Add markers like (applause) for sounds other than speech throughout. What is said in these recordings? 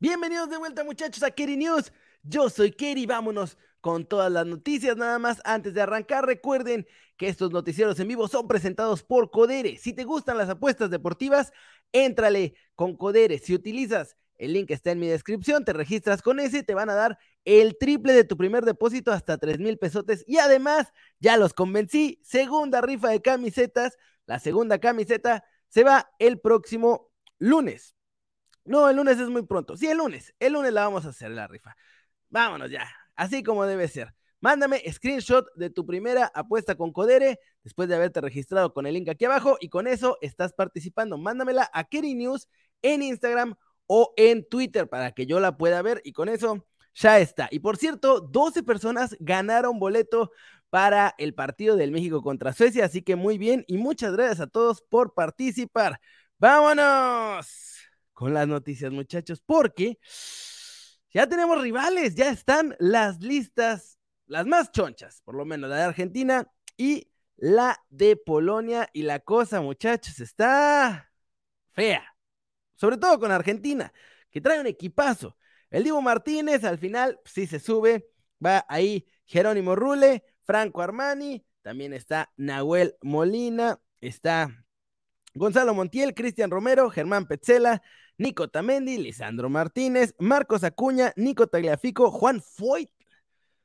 Bienvenidos de vuelta muchachos a Kerry News. Yo soy Kerry, vámonos con todas las noticias. Nada más antes de arrancar, recuerden que estos noticieros en vivo son presentados por Codere. Si te gustan las apuestas deportivas, éntrale con Codere. Si utilizas el link está en mi descripción, te registras con ese, te van a dar el triple de tu primer depósito hasta 3 mil pesotes. Y además, ya los convencí, segunda rifa de camisetas. La segunda camiseta se va el próximo lunes. No, el lunes es muy pronto. Sí, el lunes. El lunes la vamos a hacer la rifa. Vámonos ya. Así como debe ser. Mándame screenshot de tu primera apuesta con Codere después de haberte registrado con el link aquí abajo y con eso estás participando. Mándamela a Kerry News en Instagram o en Twitter para que yo la pueda ver y con eso ya está. Y por cierto, 12 personas ganaron boleto para el partido del México contra Suecia, así que muy bien y muchas gracias a todos por participar. Vámonos con las noticias, muchachos, porque ya tenemos rivales, ya están las listas, las más chonchas, por lo menos la de Argentina y la de Polonia y la cosa, muchachos, está fea sobre todo con Argentina, que trae un equipazo. El Divo Martínez al final sí se sube, va ahí Jerónimo Rule, Franco Armani, también está Nahuel Molina, está Gonzalo Montiel, Cristian Romero, Germán Petzela, Nico Tamendi, Lisandro Martínez, Marcos Acuña, Nico Tagliafico, Juan Foyt,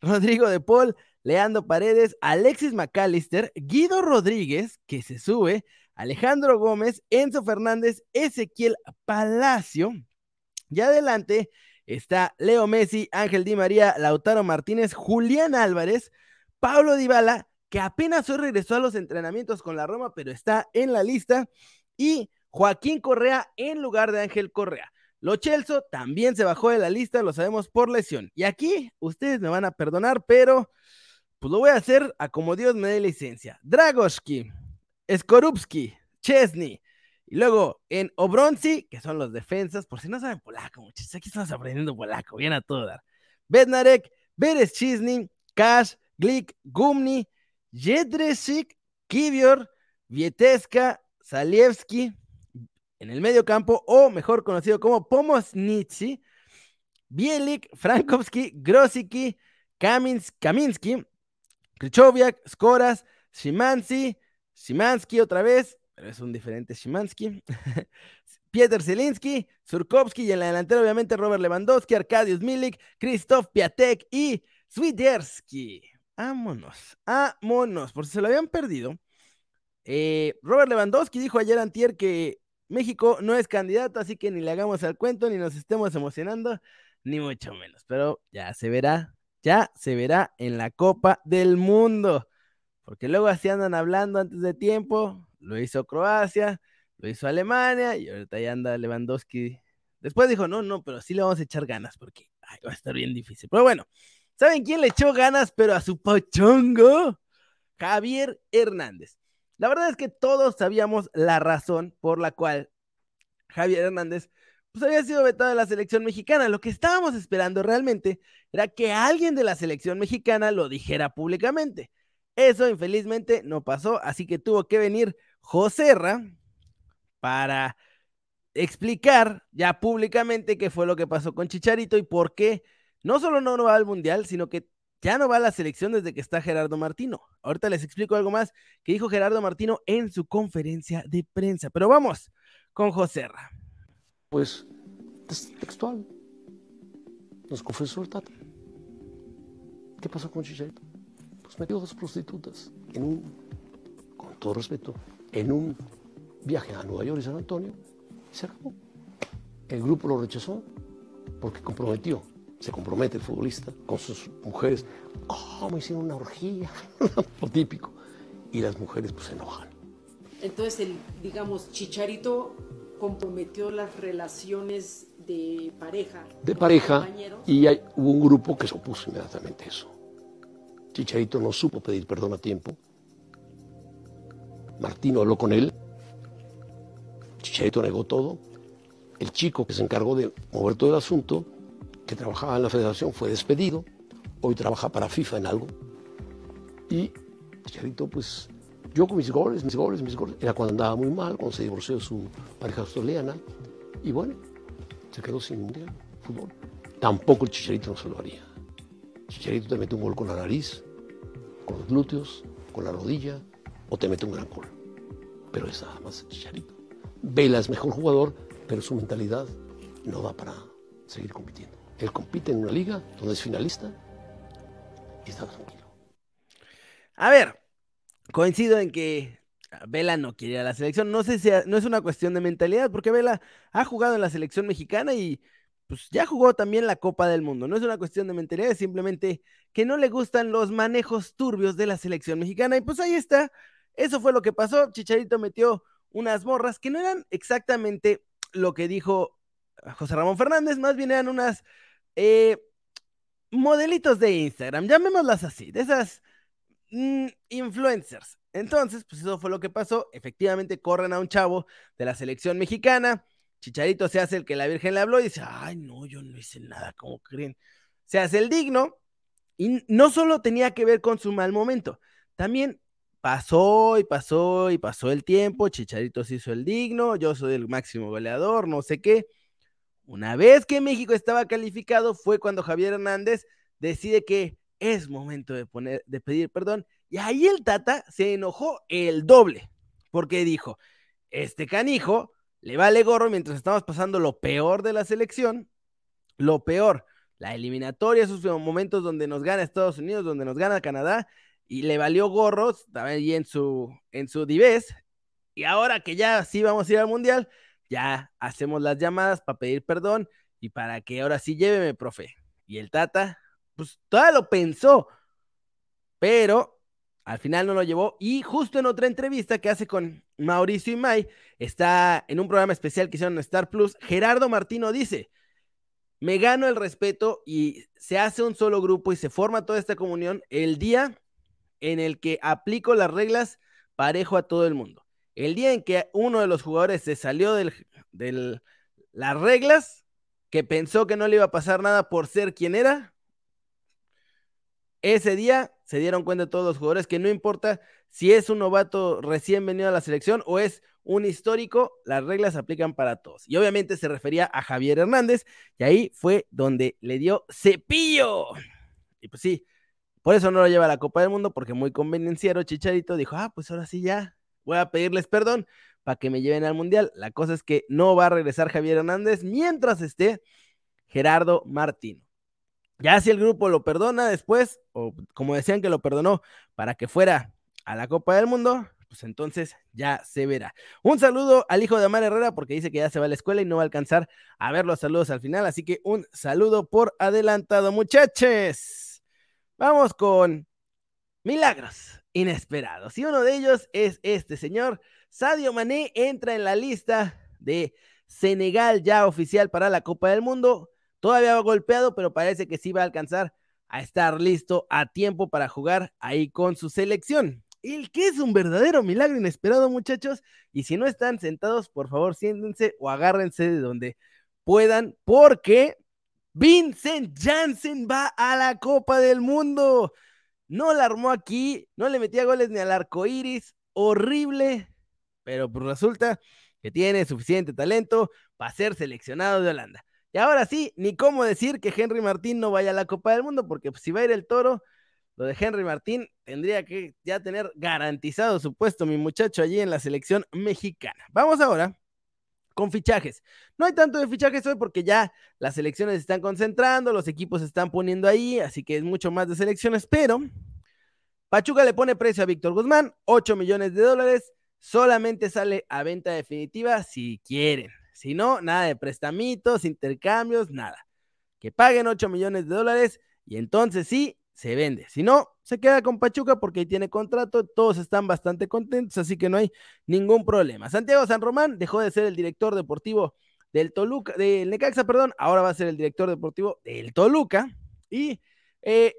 Rodrigo de Paul, Leandro Paredes, Alexis McAllister, Guido Rodríguez, que se sube, Alejandro Gómez, Enzo Fernández, Ezequiel Palacio. Y adelante está Leo Messi, Ángel Di María, Lautaro Martínez, Julián Álvarez, Pablo Dybala, que apenas hoy regresó a los entrenamientos con la Roma, pero está en la lista, y Joaquín Correa en lugar de Ángel Correa. Lo Chelso también se bajó de la lista, lo sabemos por lesión. Y aquí ustedes me van a perdonar, pero pues lo voy a hacer a como Dios me dé licencia. Dragoski, Skorupski, Chesney. Y luego en Obronzi, que son los defensas, por si no saben polaco, muchachos, aquí estamos aprendiendo polaco, bien a todo dar. Bednarek, Beres Chisny, Kash, Glick, Gumni, Jedresik, Kivior, Vieteska, Zaliewski, en el medio campo, o mejor conocido como Pomosnitsi, Bielik, Frankowski, Grosicki, Kamins, Krychowiak, Skoras, Shimansi, Szymanski otra vez, pero es un diferente Szymanski. (laughs) Pieter Zielinski, Surkovsky y en la delantera obviamente Robert Lewandowski, Arkadiusz Milik, Krzysztof Piatek y Swiderski. Vámonos, vámonos, por si se lo habían perdido. Eh, Robert Lewandowski dijo ayer antier que México no es candidato, así que ni le hagamos al cuento, ni nos estemos emocionando, ni mucho menos. Pero ya se verá, ya se verá en la Copa del Mundo porque luego así andan hablando antes de tiempo, lo hizo Croacia, lo hizo Alemania, y ahorita ya anda Lewandowski. Después dijo, no, no, pero sí le vamos a echar ganas, porque va a estar bien difícil. Pero bueno, ¿saben quién le echó ganas, pero a su pochongo? Javier Hernández. La verdad es que todos sabíamos la razón por la cual Javier Hernández pues había sido vetado de la selección mexicana. Lo que estábamos esperando realmente era que alguien de la selección mexicana lo dijera públicamente. Eso infelizmente no pasó, así que tuvo que venir Joserra para explicar ya públicamente qué fue lo que pasó con Chicharito y por qué no solo no, va al Mundial, sino que ya no va a la selección desde que está Gerardo Martino. Ahorita les explico algo más que dijo Gerardo Martino en su conferencia de prensa. Pero vamos con Joserra. Pues textual. Nos confesó el Tata. ¿Qué pasó con Chicharito? metió dos prostitutas en un, con todo respeto, en un viaje a Nueva York y San Antonio, se acabó. El grupo lo rechazó porque comprometió, se compromete el futbolista con sus mujeres. ¿Cómo hicieron una orgía? (laughs) Lo típico. Y las mujeres pues se enojan. Entonces, el, digamos, Chicharito comprometió las relaciones de pareja. De pareja. Y hay, hubo un grupo que se opuso inmediatamente a eso. Chicharito no supo pedir perdón a tiempo. Martino habló con él. Chicharito negó todo. El chico que se encargó de mover todo el asunto, que trabajaba en la federación, fue despedido. Hoy trabaja para FIFA en algo. Y Chicharito, pues, yo con mis goles, mis goles, mis goles. Era cuando andaba muy mal, cuando se divorció de su pareja australiana. Y bueno, se quedó sin mundial. fútbol. Tampoco el Chicharito no se lo haría. Chicharito te mete un gol con la nariz, con los glúteos, con la rodilla, o te mete un gran gol. Pero es nada más el Chicharito. Vela es mejor jugador, pero su mentalidad no da para seguir compitiendo. Él compite en una liga donde es finalista y está tranquilo. A ver, coincido en que Vela no quiere ir a la selección. No sé si no es una cuestión de mentalidad, porque Vela ha jugado en la selección mexicana y pues ya jugó también la Copa del Mundo. No es una cuestión de mentalidad, es simplemente que no le gustan los manejos turbios de la selección mexicana. Y pues ahí está. Eso fue lo que pasó. Chicharito metió unas morras que no eran exactamente lo que dijo José Ramón Fernández, más bien eran unas eh, modelitos de Instagram, llamémoslas así, de esas mm, influencers. Entonces, pues eso fue lo que pasó. Efectivamente, corren a un chavo de la selección mexicana. Chicharito se hace el que la Virgen le habló y dice, ay, no, yo no hice nada, como creen? Se hace el digno y no solo tenía que ver con su mal momento, también pasó y pasó y pasó el tiempo, Chicharito se hizo el digno, yo soy el máximo goleador, no sé qué. Una vez que México estaba calificado fue cuando Javier Hernández decide que es momento de, poner, de pedir perdón. Y ahí el Tata se enojó el doble porque dijo, este canijo le vale gorro mientras estamos pasando lo peor de la selección, lo peor, la eliminatoria, esos momentos donde nos gana Estados Unidos, donde nos gana Canadá, y le valió gorros, ahí en su, en su divés, y ahora que ya sí vamos a ir al Mundial, ya hacemos las llamadas para pedir perdón y para que ahora sí lléveme, profe. Y el Tata, pues todavía lo pensó, pero al final no lo llevó. Y justo en otra entrevista que hace con Mauricio y May, está en un programa especial que hicieron en Star Plus, Gerardo Martino dice, me gano el respeto y se hace un solo grupo y se forma toda esta comunión el día en el que aplico las reglas parejo a todo el mundo. El día en que uno de los jugadores se salió de las reglas, que pensó que no le iba a pasar nada por ser quien era, ese día se dieron cuenta todos los jugadores que no importa si es un novato recién venido a la selección o es un histórico, las reglas aplican para todos. Y obviamente se refería a Javier Hernández, y ahí fue donde le dio cepillo. Y pues sí, por eso no lo lleva a la Copa del Mundo, porque muy convenenciero Chicharito dijo, ah, pues ahora sí ya, voy a pedirles perdón para que me lleven al Mundial. La cosa es que no va a regresar Javier Hernández mientras esté Gerardo Martín. Ya si el grupo lo perdona después, o como decían que lo perdonó para que fuera a la Copa del Mundo, pues entonces ya se verá. Un saludo al hijo de Amar Herrera porque dice que ya se va a la escuela y no va a alcanzar a ver los saludos al final, así que un saludo por adelantado, muchachos. Vamos con milagros inesperados y uno de ellos es este señor. Sadio Mané entra en la lista de Senegal ya oficial para la Copa del Mundo Todavía va golpeado, pero parece que sí va a alcanzar a estar listo a tiempo para jugar ahí con su selección. El que es un verdadero milagro inesperado, muchachos. Y si no están sentados, por favor, siéntense o agárrense de donde puedan, porque Vincent Janssen va a la Copa del Mundo. No la armó aquí, no le metía goles ni al arco iris. Horrible, pero pues resulta que tiene suficiente talento para ser seleccionado de Holanda. Y ahora sí, ni cómo decir que Henry Martín no vaya a la Copa del Mundo, porque pues, si va a ir el toro, lo de Henry Martín tendría que ya tener garantizado su puesto, mi muchacho, allí en la selección mexicana. Vamos ahora con fichajes. No hay tanto de fichajes hoy porque ya las selecciones se están concentrando, los equipos se están poniendo ahí, así que es mucho más de selecciones, pero Pachuca le pone precio a Víctor Guzmán, 8 millones de dólares, solamente sale a venta definitiva si quieren. Si no, nada de prestamitos, intercambios, nada. Que paguen 8 millones de dólares y entonces sí, se vende. Si no, se queda con Pachuca porque ahí tiene contrato, todos están bastante contentos, así que no hay ningún problema. Santiago San Román dejó de ser el director deportivo del Toluca, del Necaxa, perdón, ahora va a ser el director deportivo del Toluca. Y eh,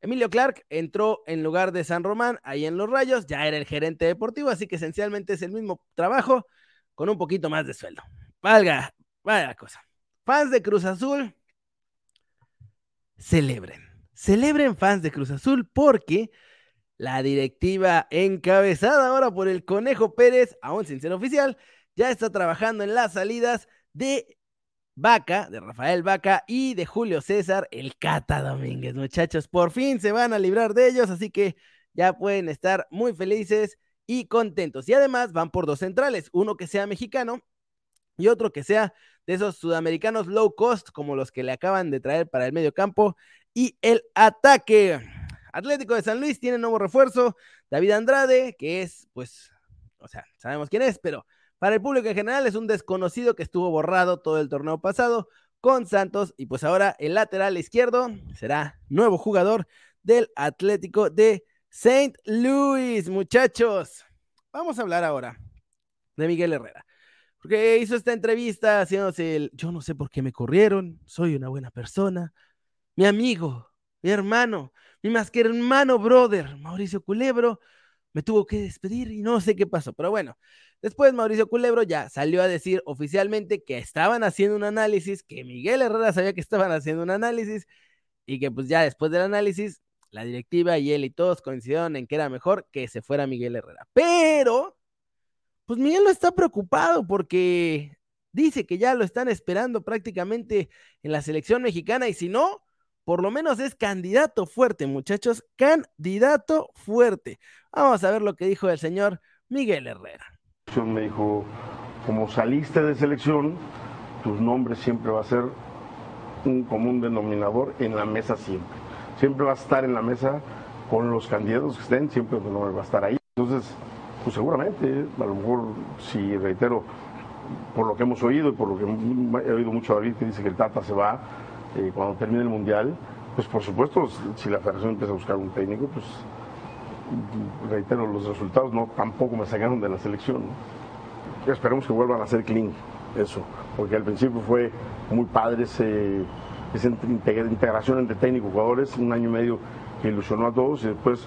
Emilio Clark entró en lugar de San Román ahí en Los Rayos, ya era el gerente deportivo, así que esencialmente es el mismo trabajo con un poquito más de sueldo. Valga, vaya cosa. Fans de Cruz Azul, celebren. Celebren fans de Cruz Azul porque la directiva encabezada ahora por el Conejo Pérez, aún sin ser oficial, ya está trabajando en las salidas de Vaca, de Rafael Vaca y de Julio César, el Cata Domínguez, muchachos. Por fin se van a librar de ellos, así que ya pueden estar muy felices y contentos. Y además van por dos centrales, uno que sea mexicano y otro que sea de esos sudamericanos low cost, como los que le acaban de traer para el medio campo y el ataque. Atlético de San Luis tiene nuevo refuerzo, David Andrade, que es, pues, o sea, sabemos quién es, pero para el público en general es un desconocido que estuvo borrado todo el torneo pasado con Santos y pues ahora el lateral izquierdo será nuevo jugador del Atlético de Saint Louis, muchachos. Vamos a hablar ahora de Miguel Herrera. Porque hizo esta entrevista haciéndose el, yo no sé por qué me corrieron, soy una buena persona, mi amigo, mi hermano, mi más que hermano brother, Mauricio Culebro, me tuvo que despedir y no sé qué pasó, pero bueno, después Mauricio Culebro ya salió a decir oficialmente que estaban haciendo un análisis, que Miguel Herrera sabía que estaban haciendo un análisis y que pues ya después del análisis la directiva y él y todos coincidieron en que era mejor que se fuera Miguel Herrera. Pero, pues Miguel no está preocupado porque dice que ya lo están esperando prácticamente en la selección mexicana y si no, por lo menos es candidato fuerte, muchachos, candidato fuerte. Vamos a ver lo que dijo el señor Miguel Herrera. Me dijo, como saliste de selección, tus nombres siempre va a ser un común denominador en la mesa siempre. Siempre va a estar en la mesa con los candidatos que estén, siempre tu nombre va a estar ahí. Entonces, pues seguramente, a lo mejor, si reitero, por lo que hemos oído y por lo que he oído mucho a David que dice que el Tata se va, cuando termine el Mundial, pues por supuesto, si la federación empieza a buscar un técnico, pues reitero, los resultados no tampoco me sacaron de la selección. Esperemos que vuelvan a ser clean, eso, porque al principio fue muy padre ese, esa integración entre técnico y jugadores, un año y medio que ilusionó a todos y después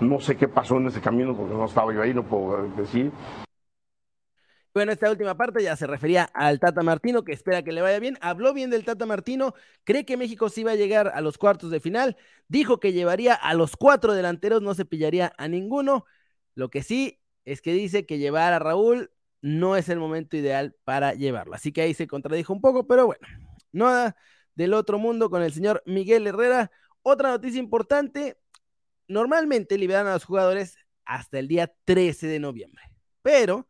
no sé qué pasó en ese camino porque no estaba yo ahí, no puedo decir. Bueno, esta última parte ya se refería al Tata Martino, que espera que le vaya bien. Habló bien del Tata Martino, cree que México sí va a llegar a los cuartos de final. Dijo que llevaría a los cuatro delanteros, no se pillaría a ninguno. Lo que sí es que dice que llevar a Raúl no es el momento ideal para llevarlo. Así que ahí se contradijo un poco, pero bueno, nada del otro mundo con el señor Miguel Herrera. Otra noticia importante, normalmente liberan a los jugadores hasta el día 13 de noviembre, pero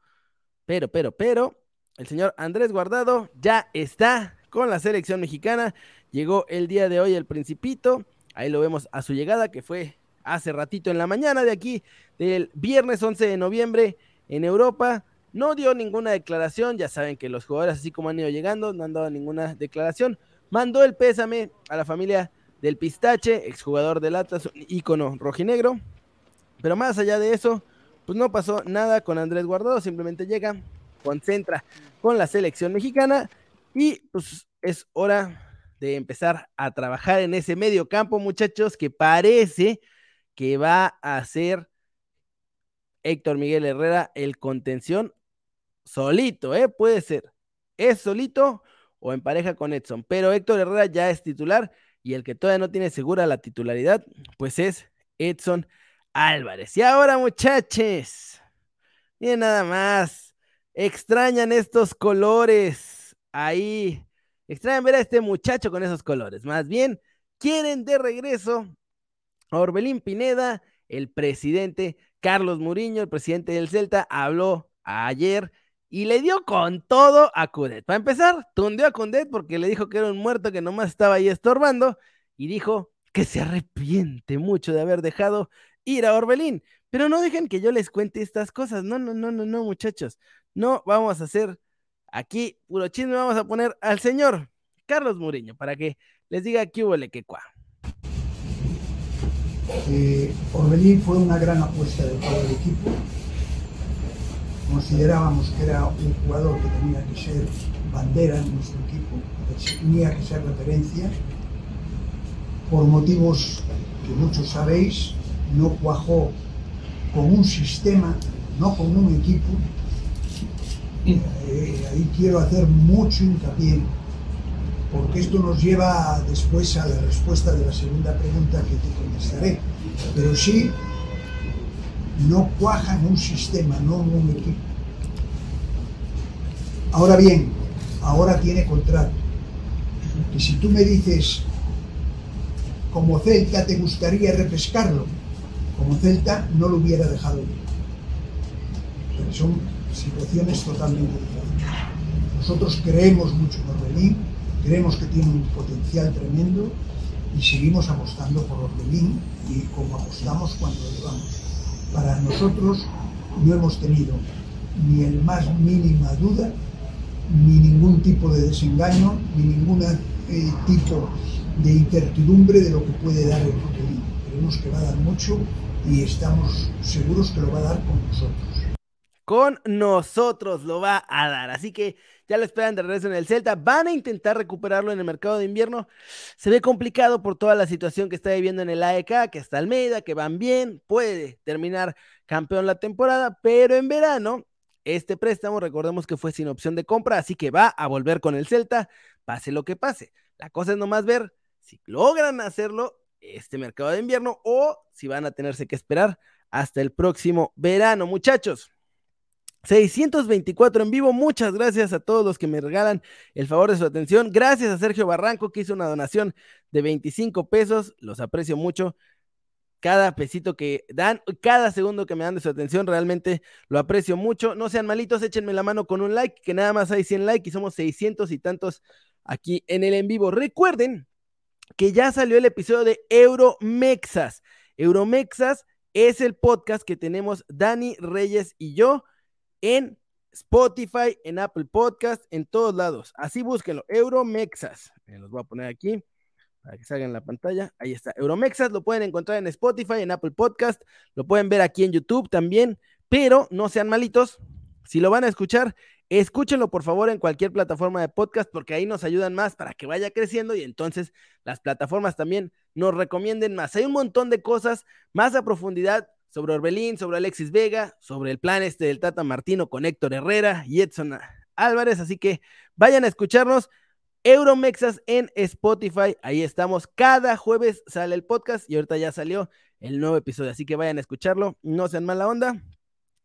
pero, pero, pero, el señor Andrés Guardado ya está con la selección mexicana. Llegó el día de hoy el Principito. Ahí lo vemos a su llegada, que fue hace ratito en la mañana de aquí, del viernes 11 de noviembre en Europa. No dio ninguna declaración. Ya saben que los jugadores, así como han ido llegando, no han dado ninguna declaración. Mandó el pésame a la familia del Pistache, exjugador del Atlas, ícono rojinegro. Pero más allá de eso, pues no pasó nada con Andrés Guardado, simplemente llega, concentra con la selección mexicana y pues es hora de empezar a trabajar en ese medio campo, muchachos, que parece que va a ser Héctor Miguel Herrera el contención solito, ¿eh? Puede ser. Es solito o en pareja con Edson, pero Héctor Herrera ya es titular y el que todavía no tiene segura la titularidad, pues es Edson Álvarez. Y ahora, muchachos, miren nada más. Extrañan estos colores. Ahí. Extrañan ver a este muchacho con esos colores. Más bien, quieren de regreso a Orbelín Pineda, el presidente Carlos Muriño, el presidente del Celta, habló ayer y le dio con todo a Cudet. Para empezar, tundió a Cudet porque le dijo que era un muerto que nomás estaba ahí estorbando y dijo que se arrepiente mucho de haber dejado ir a Orbelín. Pero no dejen que yo les cuente estas cosas. No, no, no, no, no, muchachos. No vamos a hacer aquí puro chisme. Vamos a poner al señor Carlos Muriño para que les diga qué hubo le que cuá. Eh, Orbelín fue una gran apuesta de todo el equipo. Considerábamos que era un jugador que tenía que ser bandera en nuestro equipo, que tenía que ser referencia. Por motivos que muchos sabéis, no cuajó con un sistema, no con un equipo. Eh, ahí quiero hacer mucho hincapié, porque esto nos lleva después a la respuesta de la segunda pregunta que te contestaré. Pero sí, no cuaja en un sistema, no en un equipo. Ahora bien, ahora tiene contrato que si tú me dices, como Celta te gustaría repescarlo, como Celta no lo hubiera dejado ir. Son situaciones totalmente diferentes. Nosotros creemos mucho en Orbelín, creemos que tiene un potencial tremendo y seguimos apostando por Orbelín y como apostamos cuando llevamos. Para nosotros no hemos tenido ni el más mínima duda, ni ningún tipo de desengaño, ni ningún eh, tipo de incertidumbre de lo que puede dar el Orbelín. Creemos que va a dar mucho y estamos seguros que lo va a dar con nosotros con nosotros lo va a dar. Así que ya lo esperan de regreso en el Celta. Van a intentar recuperarlo en el mercado de invierno. Se ve complicado por toda la situación que está viviendo en el AEK, que está Almeida, que van bien. Puede terminar campeón la temporada, pero en verano este préstamo, recordemos que fue sin opción de compra, así que va a volver con el Celta, pase lo que pase. La cosa es nomás ver si logran hacerlo este mercado de invierno o si van a tenerse que esperar hasta el próximo verano. Muchachos, 624 en vivo. Muchas gracias a todos los que me regalan el favor de su atención. Gracias a Sergio Barranco que hizo una donación de 25 pesos. Los aprecio mucho. Cada pesito que dan, cada segundo que me dan de su atención, realmente lo aprecio mucho. No sean malitos, échenme la mano con un like, que nada más hay 100 likes y somos 600 y tantos aquí en el en vivo. Recuerden que ya salió el episodio de Euromexas. Euromexas es el podcast que tenemos Dani Reyes y yo en Spotify, en Apple Podcast, en todos lados. Así búsquenlo, Euromexas. Me los voy a poner aquí para que salga en la pantalla. Ahí está, Euromexas, lo pueden encontrar en Spotify, en Apple Podcast, lo pueden ver aquí en YouTube también, pero no sean malitos. Si lo van a escuchar, escúchenlo por favor en cualquier plataforma de podcast porque ahí nos ayudan más para que vaya creciendo y entonces las plataformas también nos recomienden más. Hay un montón de cosas más a profundidad sobre Orbelín, sobre Alexis Vega, sobre el plan este del Tata Martino con Héctor Herrera y Edson Álvarez. Así que vayan a escucharnos. Euromexas en Spotify. Ahí estamos. Cada jueves sale el podcast y ahorita ya salió el nuevo episodio. Así que vayan a escucharlo. No sean mala onda.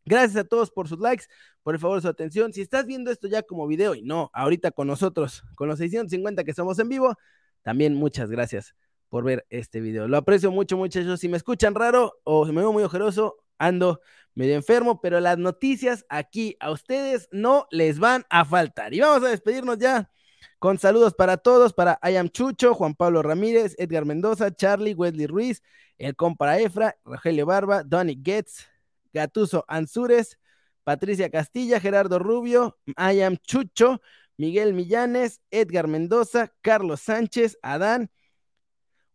Gracias a todos por sus likes, por el favor su atención. Si estás viendo esto ya como video y no ahorita con nosotros, con los 650 que somos en vivo, también muchas gracias por ver este video. Lo aprecio mucho, muchachos. Si me escuchan raro o me veo muy ojeroso, ando medio enfermo, pero las noticias aquí a ustedes no les van a faltar. Y vamos a despedirnos ya con saludos para todos, para Ayam Chucho, Juan Pablo Ramírez, Edgar Mendoza, Charlie, Wesley Ruiz, el compara Efra, Rogelio Barba, Donny Getz, Gatuso Ansures, Patricia Castilla, Gerardo Rubio, Ayam Chucho, Miguel Millanes, Edgar Mendoza, Carlos Sánchez, Adán,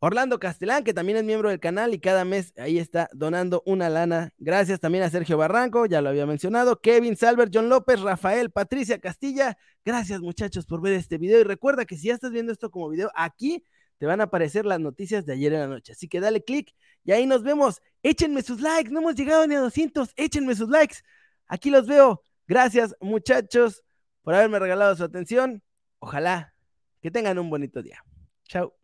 Orlando Castellán, que también es miembro del canal y cada mes ahí está donando una lana. Gracias también a Sergio Barranco, ya lo había mencionado, Kevin Salver, John López, Rafael, Patricia Castilla. Gracias muchachos por ver este video y recuerda que si ya estás viendo esto como video, aquí te van a aparecer las noticias de ayer en la noche. Así que dale click y ahí nos vemos. Échenme sus likes, no hemos llegado ni a 200, échenme sus likes. Aquí los veo. Gracias muchachos por haberme regalado su atención. Ojalá que tengan un bonito día. Chao.